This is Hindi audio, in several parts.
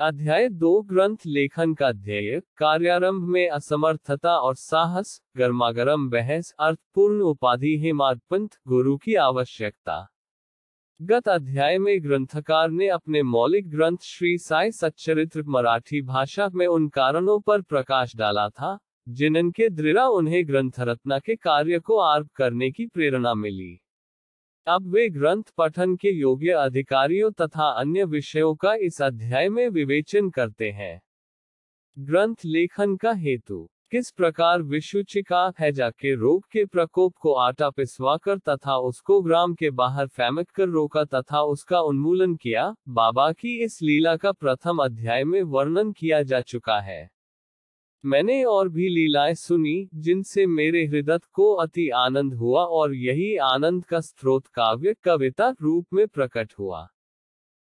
अध्याय दो, ग्रंथ लेखन का ध्येय, कार्यारंभ में असमर्थता और साहस, गर्मागरम बहस, अर्थपूर्ण उपाधि हेमादपंथ गुरु की आवश्यकता। गत अध्याय में ग्रंथकार ने अपने मौलिक ग्रंथ श्री साई सच्चरित्र मराठी भाषा में उन कारणों पर प्रकाश डाला था जिनके दृढ़ उन्हें ग्रंथरत्ना के कार्य को आरंभ करने की प्रेरणा मिली। अब वे ग्रंथ पठन के योग्य अधिकारियों तथा अन्य विषयों का इस अध्याय में विवेचन करते हैं। ग्रंथ लेखन का हेतु। किस प्रकार विषुचिका हैजा के रोग के प्रकोप को आटा पिसवाकर तथा उसको ग्राम के बाहर फैमक कर रोका तथा उसका उन्मूलन किया, बाबा की इस लीला का प्रथम अध्याय में वर्णन किया जा चुका है। मैंने और भी लीलाएँ सुनी, जिनसे मेरे हृदय को अति आनंद हुआ और यही आनंद का स्रोत काव्य कविता रूप में प्रकट हुआ।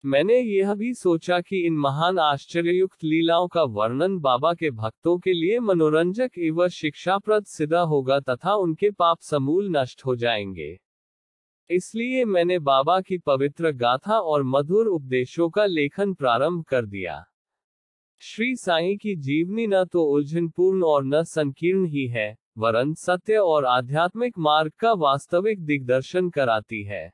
मैंने यह भी सोचा कि इन महान आश्चर्ययुक्त लीलाओं का वर्णन बाबा के भक्तों के लिए मनोरंजक एवं शिक्षाप्रद सिद्ध होगा तथा उनके पाप समूल नष्ट हो जाएँगे। इसलिए मैंने बाबा की पवित्र गाथा और मधुर उपदेशों का लेखन प्रारंभ कर दिया। श्री साई की जीवनी न तो उलझनपूर्ण और न संकीर्ण ही है, वरन सत्य और आध्यात्मिक मार्ग का वास्तविक दिग्दर्शन कराती है।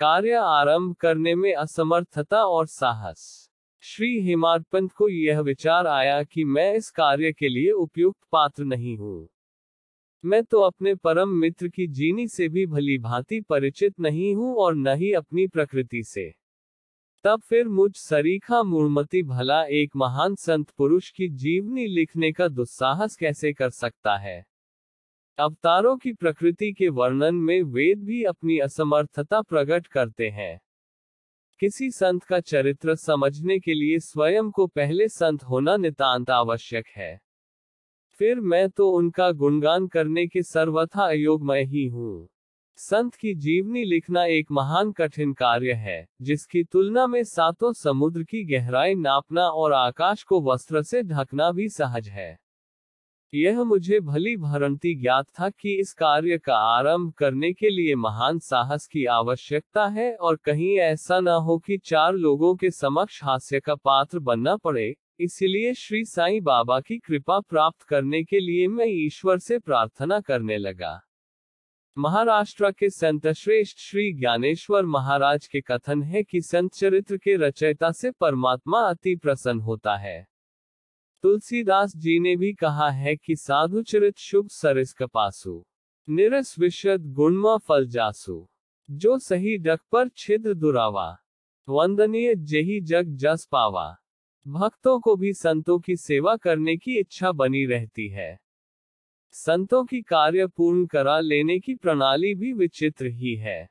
कार्य आरंभ करने में असमर्थता और साहस। श्री हिमारपंत को यह विचार आया कि मैं इस कार्य के लिए उपयुक्त पात्र नहीं हूँ। मैं तो अपने परम मित्र की जीनी से भी भली भांति परिचित नहीं हूँ और न ही अपनी प्रकृति से। तब फिर मुझ सरीखा मूर्मति भला एक महान संत पुरुष की जीवनी लिखने का दुस्साहस कैसे कर सकता है? अवतारों की प्रकृति के वर्णन में वेद भी अपनी असमर्थता प्रकट करते हैं। किसी संत का चरित्र समझने के लिए स्वयं को पहले संत होना नितांत आवश्यक है। फिर मैं तो उनका गुणगान करने के सर्वथा अयोगमय ही हूँ। संत की जीवनी लिखना एक महान कठिन कार्य है, जिसकी तुलना में सातों समुद्र की गहराई नापना और आकाश को वस्त्र से ढकना भी सहज है। यह मुझे भली भरंती ज्ञात था कि इस कार्य का आरंभ करने के लिए महान साहस की आवश्यकता है और कहीं ऐसा न हो कि चार लोगों के समक्ष हास्य का पात्र बनना पड़े, इसलिए श्री साईं बाबा की कृपा प्राप्त करने के लिए मैं ईश्वर से प्रार्थना करने लगा। महाराष्ट्र के संत श्रेष्ठ श्री ज्ञानेश्वर महाराज के कथन है कि संत चरित्र के रचयिता से परमात्मा अति प्रसन्न होता है। तुलसीदास जी ने भी कहा है कि साधु चरित शुभ सरिस कपासु, निरस विशद गुणमा फल जासु, जो सही डक पर छिद्र दुरावा, वंदनीय जही जग जस पावा। भक्तों को भी संतों की सेवा करने की इच्छा बनी रहती है। संतों की कार्य पूर्ण करा लेने की प्रणाली भी विचित्र ही है।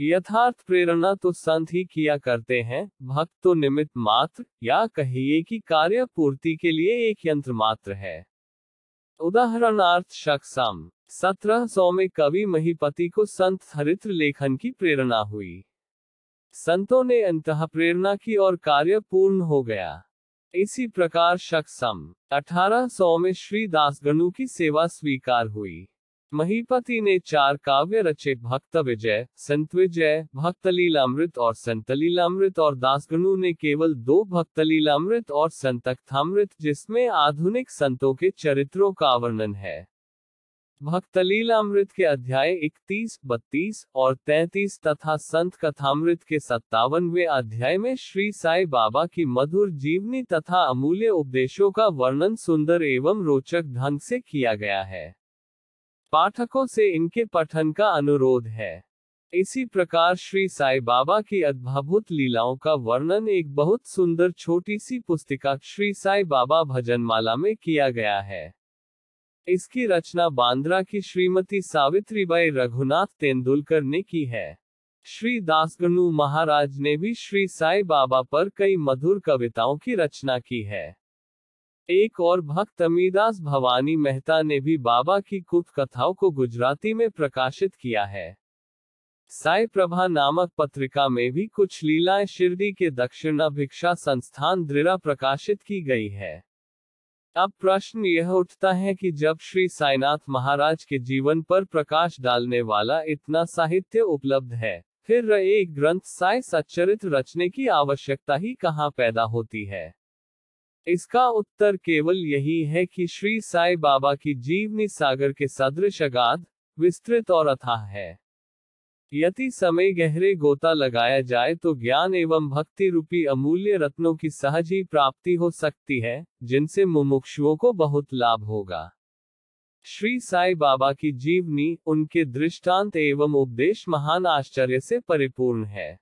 यथार्थ प्रेरणा तो संत ही किया करते हैं, भक्त तो निमित्त मात्र, या कहिए कि कार्य पूर्ति के लिए एक यंत्र मात्र है। उदाहरणार्थ शख्सम सत्रह सौ में कवि महीपति को संत हरित्र लेखन की प्रेरणा हुई। संतों ने अंत प्रेरणा की और कार्य पूर्ण हो गया। इसी प्रकार शक सम 1800 में श्री दासगणु की सेवा स्वीकार हुई। महीपति ने चार काव्य रचे, भक्त विजय, संत विजय भक्तलीलामृत और संतलीलामृत और दासगणु ने केवल दो भक्तलीलामृत और संतकथामृत जिसमें आधुनिक संतों के चरित्रों का वर्णन है। भक्तलीलामृत के अध्याय 31, 32 और 33 तथा संत कथामृत के सत्तावनवे अध्याय में श्री साई बाबा की मधुर जीवनी तथा अमूल्य उपदेशों का वर्णन सुंदर एवं रोचक ढंग से किया गया है। पाठकों से इनके पठन का अनुरोध है। इसी प्रकार श्री साई बाबा की अद्भुत लीलाओं का वर्णन एक बहुत सुंदर छोटी सी पुस्तिका श्री साई बाबा भजनमाला में किया गया है। इसकी रचना बांद्रा की श्रीमती सावित्रीबाई रघुनाथ तेंदुलकर ने की है। श्री दासगणु महाराज ने भी श्री साई बाबा पर कई मधुर कविताओं की रचना की है। एक और भक्त अमीदास भवानी मेहता ने भी बाबा की कुछ कथाओं को गुजराती में प्रकाशित किया है। साई प्रभा नामक पत्रिका में भी कुछ लीलाएँ शिरडी के दक्षिणा भिक्षा संस्थान दृढ़ प्रकाशित की गई है। अब प्रश्न यह उठता है कि जब श्री साईनाथ महाराज के जीवन पर प्रकाश डालने वाला इतना साहित्य उपलब्ध है, फिर एक ग्रंथ साय सच्चरित रचने की आवश्यकता ही कहाँ पैदा होती है? इसका उत्तर केवल यही है कि श्री साई बाबा की जीवनी सागर के सदृश अगाध, विस्तृत और अथाह है। यदि समय गहरे गोता लगाया जाए तो ज्ञान एवं भक्ति रूपी अमूल्य रत्नों की सहज ही प्राप्ति हो सकती है, जिनसे मुमुक्षुओं को बहुत लाभ होगा। श्री साई बाबा की जीवनी उनके दृष्टांत एवं उपदेश महान आश्चर्य से परिपूर्ण है।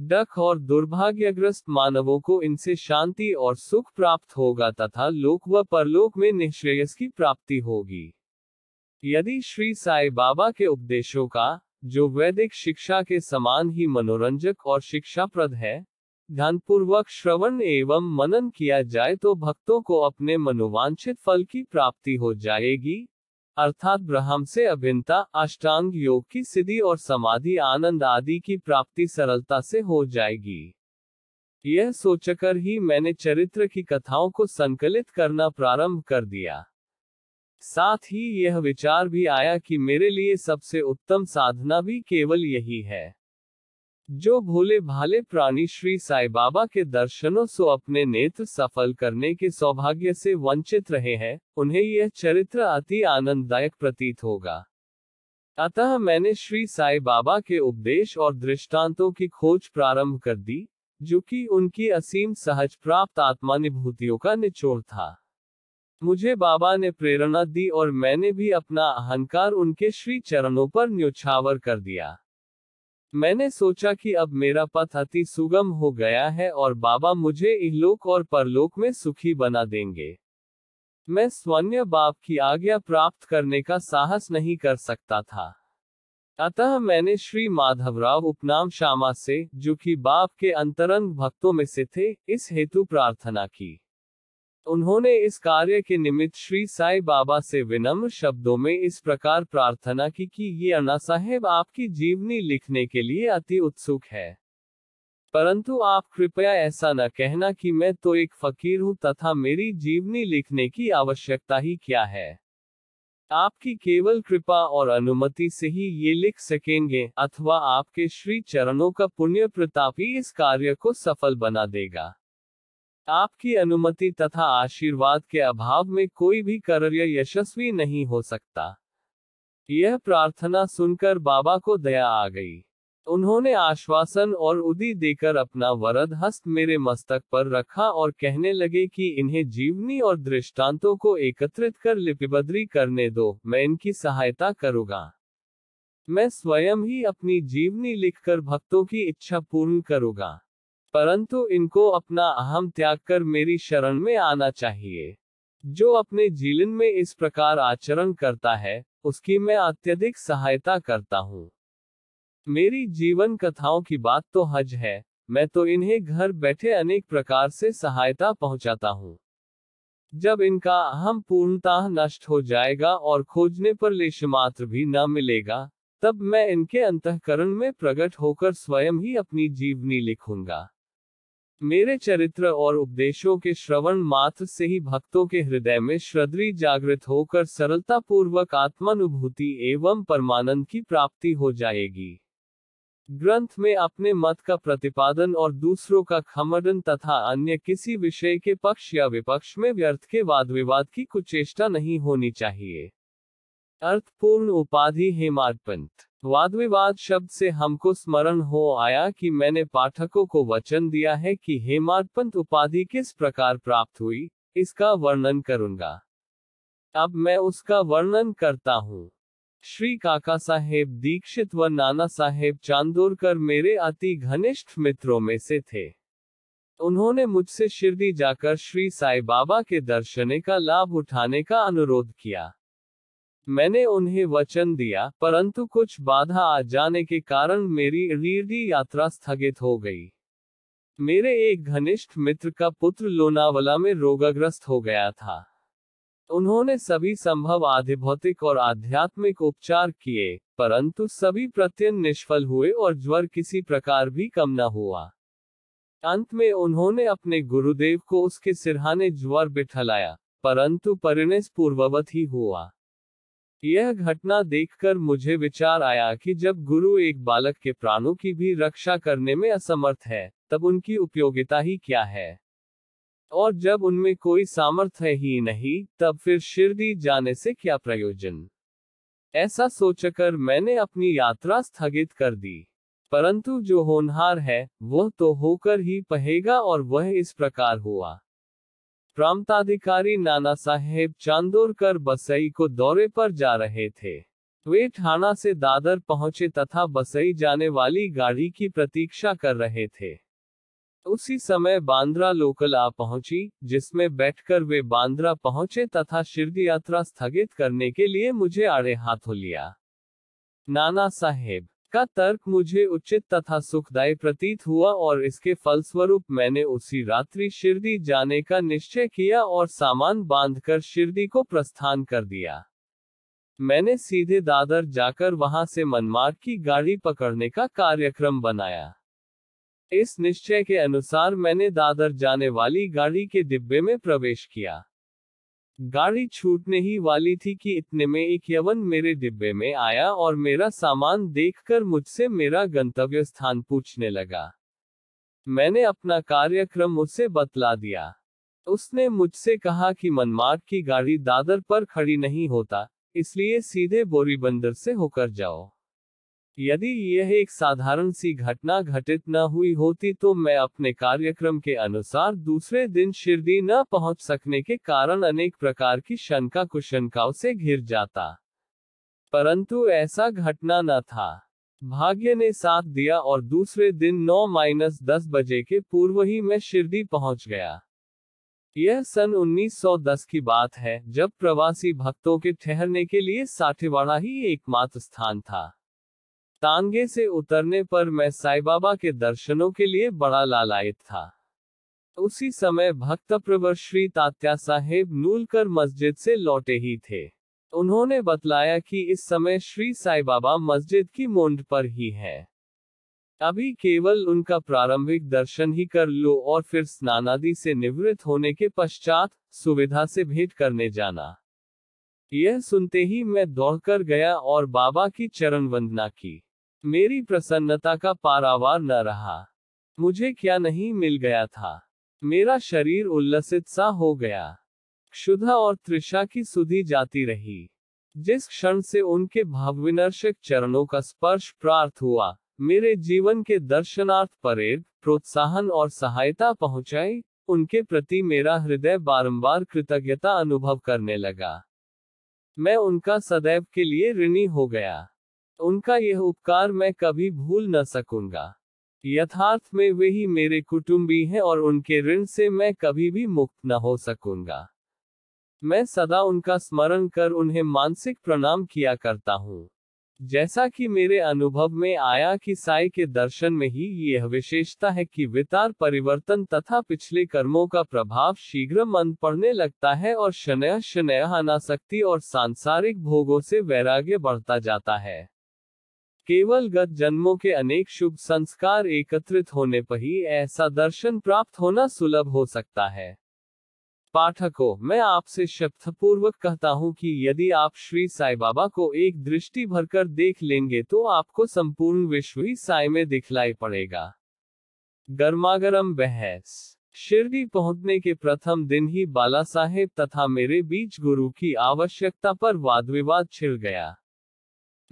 डक और दुर्भाग्यग्रस्त मानवों को इनसे शांति और सुख प्राप्त होगा तथा लोक व परलोक में निश्रेयस की प्राप्ति होगी। यदि श्री साई बाबा के उपदेशों का जो वैदिक शिक्षा के समान ही मनोरंजक और शिक्षाप्रद है, ध्यानपूर्वक श्रवण एवं मनन किया जाए तो भक्तों को अपने मनोवांछित फल की प्राप्ति हो जाएगी। अर्थात ब्रह्म से अभिन्नता, अष्टांग योग की सिद्धि और समाधि, आनंद आदि की प्राप्ति सरलता से हो जाएगी। यह सोचकर ही मैंने चरित्र की कथाओं को संकलित करना प्रारंभ कर दिया। साथ ही यह विचार भी आया कि मेरे लिए सबसे उत्तम साधना भी केवल यही है। जो भोले भाले प्राणी श्री साई बाबा के दर्शनों से अपने नेत्र सफल करने के सौभाग्य से वंचित रहे हैं, उन्हें यह चरित्र अति आनंददायक प्रतीत होगा। अतः मैंने श्री साई बाबा के उपदेश और दृष्टांतों की खोज प्रारंभ कर दी, जो कि उनकी असीम सहज प्राप्त आत्मानुभूतियों का निचोड़ था। मुझे बाबा ने प्रेरणा दी और मैंने भी अपना अहंकार उनके श्री चरणों पर न्योछावर कर दिया। मैंने सोचा कि अब मेरा पथ अति सुगम हो गया है और बाबा मुझे इहलोक और परलोक में सुखी बना देंगे। मैं स्वर्ण बाप की आज्ञा प्राप्त करने का साहस नहीं कर सकता था। अतः मैंने श्री माधवराव उपनाम श्यामा से, जो कि बाप के अंतरंग भक्तों में से थे, इस हेतु प्रार्थना की। उन्होंने इस कार्य के निमित्त श्री साई बाबा से विनम्र शब्दों में इस प्रकार प्रार्थना की कि ये अन्ना साहेब आपकी जीवनी लिखने के लिए अति उत्सुक है। परंतु आप कृपया ऐसा न कहना कि मैं तो एक फकीर हूँ तथा मेरी जीवनी लिखने की आवश्यकता ही क्या है। आपकी केवल कृपा और अनुमति से ही ये लिख सकेंगे अथवा आपके श्री चरणों का पुण्य प्रताप ही इस कार्य को सफल बना देगा। आपकी अनुमति तथा आशीर्वाद के अभाव में कोई भी कार्य यशस्वी नहीं हो सकता। यह प्रार्थना सुनकर बाबा को दया आ गई। उन्होंने आश्वासन और उदी देकर अपना वरद हस्त मेरे मस्तक पर रखा और कहने लगे कि इन्हें जीवनी और दृष्टांतों को एकत्रित कर लिपिबद्री करने दो, मैं इनकी सहायता करूँगा। मैं स्वयं ही अपनी जीवनी लिखकर भक्तों की इच्छा पूर्ण करूँगा। परंतु इनको अपना अहम त्याग कर मेरी शरण में आना चाहिए। जो अपने जीवन में इस प्रकार आचरण करता है, उसकी मैं अत्यधिक सहायता करता हूँ। मेरी जीवन कथाओं की बात तो हज है, मैं तो इन्हें घर बैठे अनेक प्रकार से सहायता पहुंचाता हूँ। जब इनका अहम पूर्णतः नष्ट हो जाएगा और खोजने पर लेश मात्र भी न मिलेगा, तब मैं इनके अंतकरण में प्रकट होकर स्वयं ही अपनी जीवनी लिखूँगा। मेरे चरित्र और उपदेशों के श्रवण मात्र से ही भक्तों के हृदय में श्रद्धी जागृत होकर सरलता पूर्वक आत्मानुभूति एवं परमानंद की प्राप्ति हो जाएगी। ग्रंथ में अपने मत का प्रतिपादन और दूसरों का खमडन तथा अन्य किसी विषय के पक्ष या विपक्ष में व्यर्थ के वाद विवाद की कुचेष्टा नहीं होनी चाहिए। अर्थपूर्ण उपाधि हेमार्पंत वाद विवाद शब्द से हमको स्मरण हो आया कि मैंने पाठकों को वचन दिया है कि हेमार्पंत उपाधि किस प्रकार प्राप्त हुई, इसका वर्णन करूँगा। अब मैं उसका वर्णन करता हूँ। श्री काका साहेब, दीक्षित व नाना साहेब चांदोरकर मेरे अति घनिष्ठ मित्रों में से थे। उन्होंने मुझसे शिरडी जाकर श्री साई बाबा के दर्शने का लाभ उठाने का अनुरोध किया। मैंने उन्हें वचन दिया, परंतु कुछ बाधा आ जाने के कारण मेरी रीढ़ी यात्रा स्थगित हो गई। मेरे एक घनिष्ठ मित्र का पुत्र लोनावला में रोगाग्रस्त हो गया था। उन्होंने सभी संभव आधिभौतिक और आध्यात्मिक उपचार किए, परंतु सभी प्रत्यन निष्फल हुए और ज्वर किसी प्रकार भी कम न हुआ। अंत में उन्होंने अपने गुरुदेव को उसके सिरहाने ज्वर बिठलाया, परंतु परिणय पूर्ववत ही हुआ। यह घटना देखकर मुझे विचार आया कि जब गुरु एक बालक के प्राणों की भी रक्षा करने में असमर्थ है, तब उनकी उपयोगिता ही क्या है? और जब उनमें कोई सामर्थ्य ही नहीं, तब फिर शिरडी जाने से क्या प्रयोजन? ऐसा सोचकर मैंने अपनी यात्रा स्थगित कर दी। परंतु जो होनहार है, वह तो होकर ही पहेगा और वह इस प्रकार हुआ। प्रांताधिकारी नाना साहेब चांदोरकर बसई को दौरे पर जा रहे थे। वे ठाणा से दादर पहुँचे तथा बसई जाने वाली गाड़ी की प्रतीक्षा कर रहे थे। उसी समय बांद्रा लोकल आ पहुँची, जिसमें बैठकर वे बांद्रा पहुँचे तथा शिरडी यात्रा स्थगित करने के लिए मुझे आड़े हाथों लिया। नाना साहेब का तर्क मुझे उचित तथा सुखदायी प्रतीत हुआ और इसके फलस्वरूप मैंने उसी रात्रि शिरडी जाने का निश्चय किया और सामान बांधकर शिरडी को प्रस्थान कर दिया। मैंने सीधे दादर जाकर वहाँ से मनमार्ग की गाड़ी पकड़ने का कार्यक्रम बनाया। इस निश्चय के अनुसार मैंने दादर जाने वाली गाड़ी के डिब्बे में प्रवेश किया। गाड़ी छूटने ही वाली थी कि इतने में एक यवन मेरे डिब्बे में आया और मेरा सामान देखकर मुझसे मेरा गंतव्य स्थान पूछने लगा। मैंने अपना कार्यक्रम उससे बतला दिया। उसने मुझसे कहा कि मनमार्ग की गाड़ी दादर पर खड़ी नहीं होता, इसलिए सीधे बोरीबंदर से होकर जाओ। यदि यह एक साधारण सी घटना घटित न हुई होती तो मैं अपने कार्यक्रम के अनुसार दूसरे दिन शिरडी न पहुँच सकने के कारण अनेक प्रकार की शंका कुशंकाओं से घिर जाता। परंतु ऐसा घटना न था। भाग्य ने साथ दिया और दूसरे दिन 9 माइनस दस बजे के पूर्व ही मैं शिरडी पहुँच गया। यह सन 1910 की बात है, जब प्रवासी भक्तों के ठहरने के लिए साठेवाड़ा ही एकमात्र स्थान था। तांगे से उतरने पर मैं साई बाबा के दर्शनों के लिए बड़ा लालायित था। उसी समय भक्त प्रवर श्री तात्या साहेब नूलकर मस्जिद से लौटे ही थे। उन्होंने बतलाया कि इस समय श्री साई बाबा मस्जिद की मोंड पर ही है। अभी केवल उनका प्रारंभिक दर्शन ही कर लो और फिर स्नानादि से निवृत्त होने के पश्चात सुविधा से भेंट करने जाना। यह सुनते ही मैं दौड़कर गया और बाबा की चरण वंदना की। मेरी प्रसन्नता का पारावार न रहा। मुझे क्या नहीं मिल गया था। मेरा शरीर उल्लसित सा हो गया। क्षुधा और त्रिषा की सुधी जाती रही। जिस क्षण से उनके भावविनर्शक चरणों का स्पर्श प्रार्थ हुआ, मेरे जीवन के दर्शनार्थ परेड प्रोत्साहन और सहायता पहुंचाई, उनके प्रति मेरा हृदय बारंबार कृतज्ञता अनुभव करने लगा। मैं उनका सदैव के लिए ऋणी हो गया। उनका यह उपकार मैं कभी भूल न सकूँगा। यथार्थ में वे ही मेरे कुटुंबी हैं और उनके ऋण से मैं कभी भी मुक्त न हो सकूँगा। मैं सदा उनका स्मरण कर उन्हें मानसिक प्रणाम किया करता हूँ। जैसा कि मेरे अनुभव में आया कि साई के दर्शन में ही यह विशेषता है कि वितार परिवर्तन तथा पिछले कर्मों का प्रभाव शीघ्र मन पड़ने लगता है और शनय शनय अनासक्ति और सांसारिक भोगों से वैराग्य बढ़ता जाता है। केवल गत जन्मों के अनेक शुभ संस्कार एकत्रित होने पर ही ऐसा दर्शन प्राप्त होना सुलभ हो सकता है। पाठकों, मैं आपसे शब्दपूर्वक कहता हूँ कि यदि आप श्री साई बाबा को एक दृष्टि भरकर देख लेंगे तो आपको संपूर्ण विश्व ही साई में दिखलाई पड़ेगा। गर्मागरम बहस। शिरडी पहुँचने के प्रथम दिन ही बाला साहेब तथा मेरे बीच गुरु की आवश्यकता पर वाद विवाद छिड़ गया।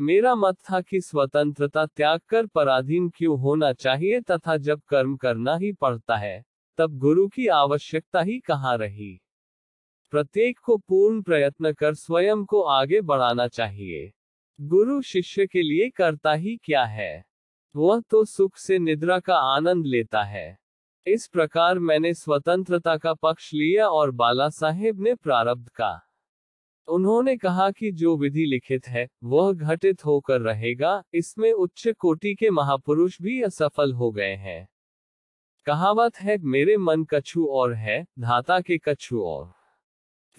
मेरा मत था कि स्वतंत्रता त्याग कर पराधीन क्यों होना चाहिए तथा जब कर्म करना ही पड़ता है, तब गुरु की आवश्यकता ही कहाँ रही। प्रत्येक को पूर्ण प्रयत्न कर स्वयं को आगे बढ़ाना चाहिए। गुरु शिष्य के लिए करता ही क्या है? वह तो सुख से निद्रा का आनंद लेता है। इस प्रकार मैंने स्वतंत्रता का पक्ष लिया और बाला साहेब ने प्रारब्ध का उन्होंने कहा कि जो विधि लिखित है, वह घटित होकर रहेगा, इसमें उच्च कोटि के महापुरुष भी असफल हो गए हैं। कहावत है, मेरे मन कछु और है, धाता के कछु और।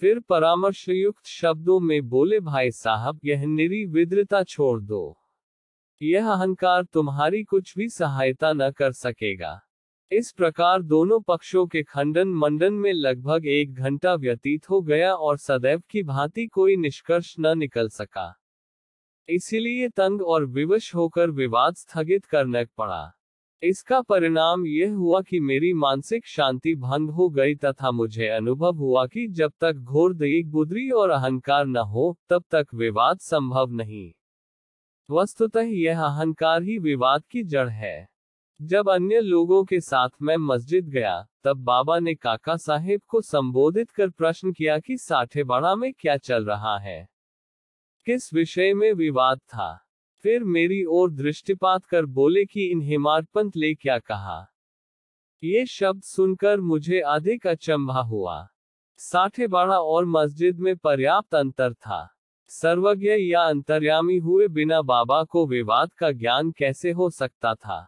फिर परामर्श युक्त शब्दों में बोले, भाई साहब, यह निरी विद्रता छोड़ दो। यह अहंकार तुम्हारी कुछ भी सहायता न कर सकेगा। इस प्रकार दोनों पक्षों के खंडन मंडन में लगभग एक घंटा व्यतीत हो गया और सदैव की भांति कोई निष्कर्ष न निकल सका। इसीलिए तंग और विवश होकर विवाद स्थगित करना पड़ा। इसका परिणाम यह हुआ कि मेरी मानसिक शांति भंग हो गई तथा मुझे अनुभव हुआ कि जब तक घोर देख बुद्री और अहंकार न हो, तब तक विवाद संभव नहीं। वस्तुतः यह अहंकार ही विवाद की जड़ है। जब अन्य लोगों के साथ मैं मस्जिद गया, तब बाबा ने काका साहेब को संबोधित कर प्रश्न किया कि साठे बड़ा में क्या चल रहा है? किस विषय में विवाद था? फिर मेरी ओर दृष्टिपात कर बोले कि इन हेमाडपंत ले क्या कहा? ये शब्द सुनकर मुझे अधिक अचंभा हुआ। साठे बाड़ा और मस्जिद में पर्याप्त अंतर था। सर्वज्ञ या अंतर्यामी हुए बिना बाबा को विवाद का ज्ञान कैसे हो सकता था?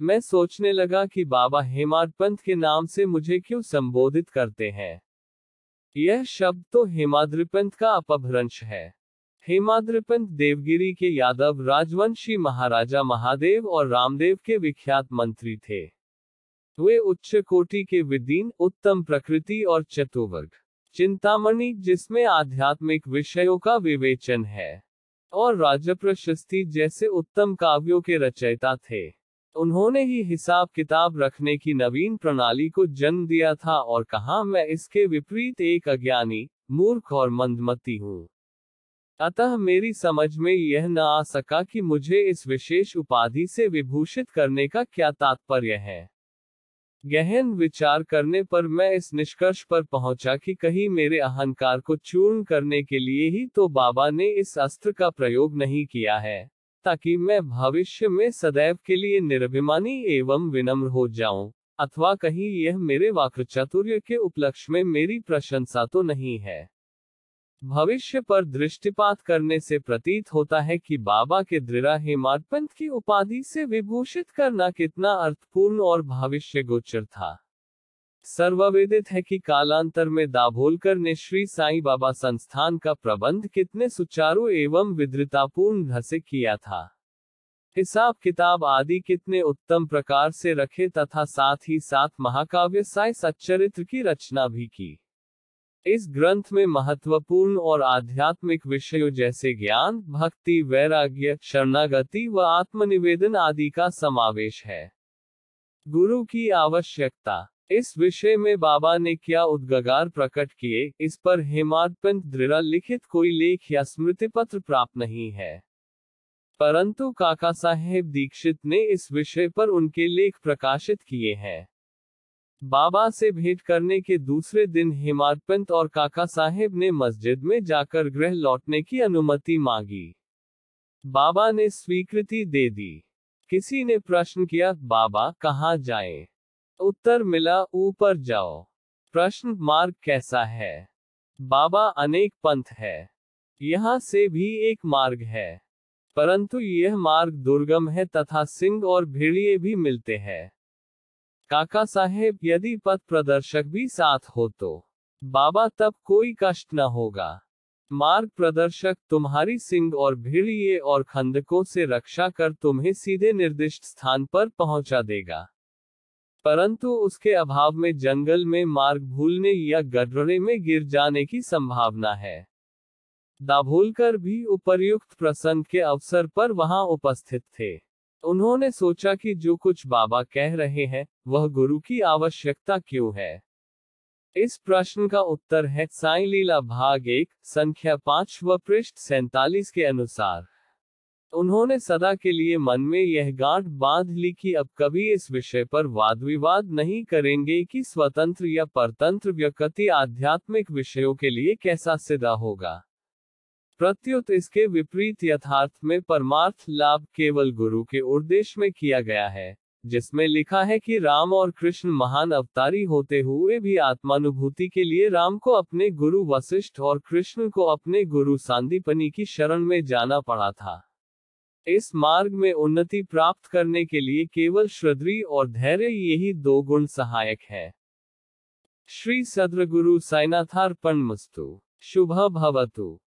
मैं सोचने लगा कि बाबा हेमाडपंत के नाम से मुझे क्यों संबोधित करते हैं। यह शब्द तो हेमाद्रिपंत का अपभ्रंश है। हेमाद्रिपंत देवगिरी के यादव राजवंशी महाराजा महादेव और रामदेव के विख्यात मंत्री थे। वे उच्च कोटि के विदीन, उत्तम प्रकृति और चतुवर्ग चिंतामणि, जिसमें आध्यात्मिक विषयों का विवेचन है, और राज प्रशस्ति जैसे उत्तम काव्यों के रचयिता थे। उन्होंने ही हिसाब किताब रखने की नवीन प्रणाली को जन्म दिया था और कहा, मैं इसके विपरीत एक अज्ञानी, मूर्ख और मंदमती हूँ। अतः मेरी समझ में यह न आ सका कि मुझे इस विशेष उपाधि से विभूषित करने का क्या तात्पर्य है। गहन विचार करने पर मैं इस निष्कर्ष पर पहुँचा कि कहीं मेरे अहंकार को चूर्ण करने के लिए ही तो बाबा ने इस अस्त्र का प्रयोग नहीं किया है। ताकि मैं भविष्य में सदैव के लिए निर्भिमानी एवं विनम्र हो जाऊँ, अथवा कहीं यह मेरे वाक्र चातुर्य के उपलक्ष्य में मेरी प्रशंसा तो नहीं है। भविष्य पर दृष्टिपात करने से प्रतीत होता है कि बाबा के दृढ़ हेमाडपंथ की उपाधि से विभूषित करना कितना अर्थपूर्ण और भविष्य गोचर था। सर्ववेदित है कि कालांतर में दाभोलकर ने श्री साईं बाबा संस्थान का प्रबंध कितने सुचारू एवं विद्रतापूर्ण ढंग से किया था। हिसाब किताब आदि कितने उत्तम प्रकार से रखे तथा साथ ही साथ महाकाव्य साई सच्चरित्र की रचना भी की। इस ग्रंथ में महत्वपूर्ण और आध्यात्मिक विषयों जैसे ज्ञान, भक्ति, वैराग्य, शरणागति व आत्मनिवेदन आदि का समावेश है। गुरु की आवश्यकता इस विषय में बाबा ने क्या उद्गार प्रकट किए, इस पर हेमाडपंत दृढ़ लिखित कोई लेख या स्मृति पत्र प्राप्त नहीं है। परंतु काका साहेब दीक्षित ने इस विषय पर उनके लेख प्रकाशित किए हैं। बाबा से भेंट करने के दूसरे दिन हेमाडपंत और काका साहेब ने मस्जिद में जाकर गृह लौटने की अनुमति मांगी। बाबा ने स्वीकृति दे दी। किसी ने प्रश्न किया, बाबा, कहाँ जाएँ? उत्तर मिला, ऊपर जाओ। प्रश्न मार्ग कैसा है? बाबा अनेक पंथ है। यहाँ से भी एक मार्ग है। परंतु यह मार्ग दुर्गम है तथा सिंह और भेड़िए भी मिलते हैं। काका साहेब, यदि पथ प्रदर्शक भी साथ हो तो? बाबा, तब कोई कष्ट न होगा। मार्ग प्रदर्शक तुम्हारी सिंह और भीड़िए और खंदकों से रक्षा कर तुम्हें सीधे निर्दिष्ट स्थान पर पहुँचा देगा। परंतु उसके अभाव में जंगल में मार्ग भूलने या गडरे में गिर जाने की संभावना है। दाभोलकर भी उपर्युक्त प्रसंग के अवसर पर वहाँ उपस्थित थे। उन्होंने सोचा कि जो कुछ बाबा कह रहे हैं, वह गुरु की आवश्यकता क्यों है? इस प्रश्न का उत्तर है साई लीला भाग एक, संख्या पाँच व पृष्ठ सैतालीस के अनुसार। उन्होंने सदा के लिए मन में यह गांठ बाँध ली कि अब कभी इस विषय पर वाद विवाद नहीं करेंगे कि स्वतंत्र या परतंत्र व्यक्ति आध्यात्मिक विषयों के लिए कैसा सिद्धा होगा। प्रत्युत इसके विपरीत यथार्थ में परमार्थ लाभ केवल गुरु के उद्देश्य में किया गया है, जिसमें लिखा है कि राम और कृष्ण महान अवतारी होते हुए भी आत्मानुभूति के लिए राम को अपने गुरु वशिष्ठ और कृष्ण को अपने गुरु सांदीपनी की शरण में जाना पड़ा था। इस मार्ग में उन्नति प्राप्त करने के लिए केवल श्रद्धी और धैर्य यही दो गुण सहायक है। श्री सद्र गुरु साइनाथार्पण मस्तु। शुभ भवतु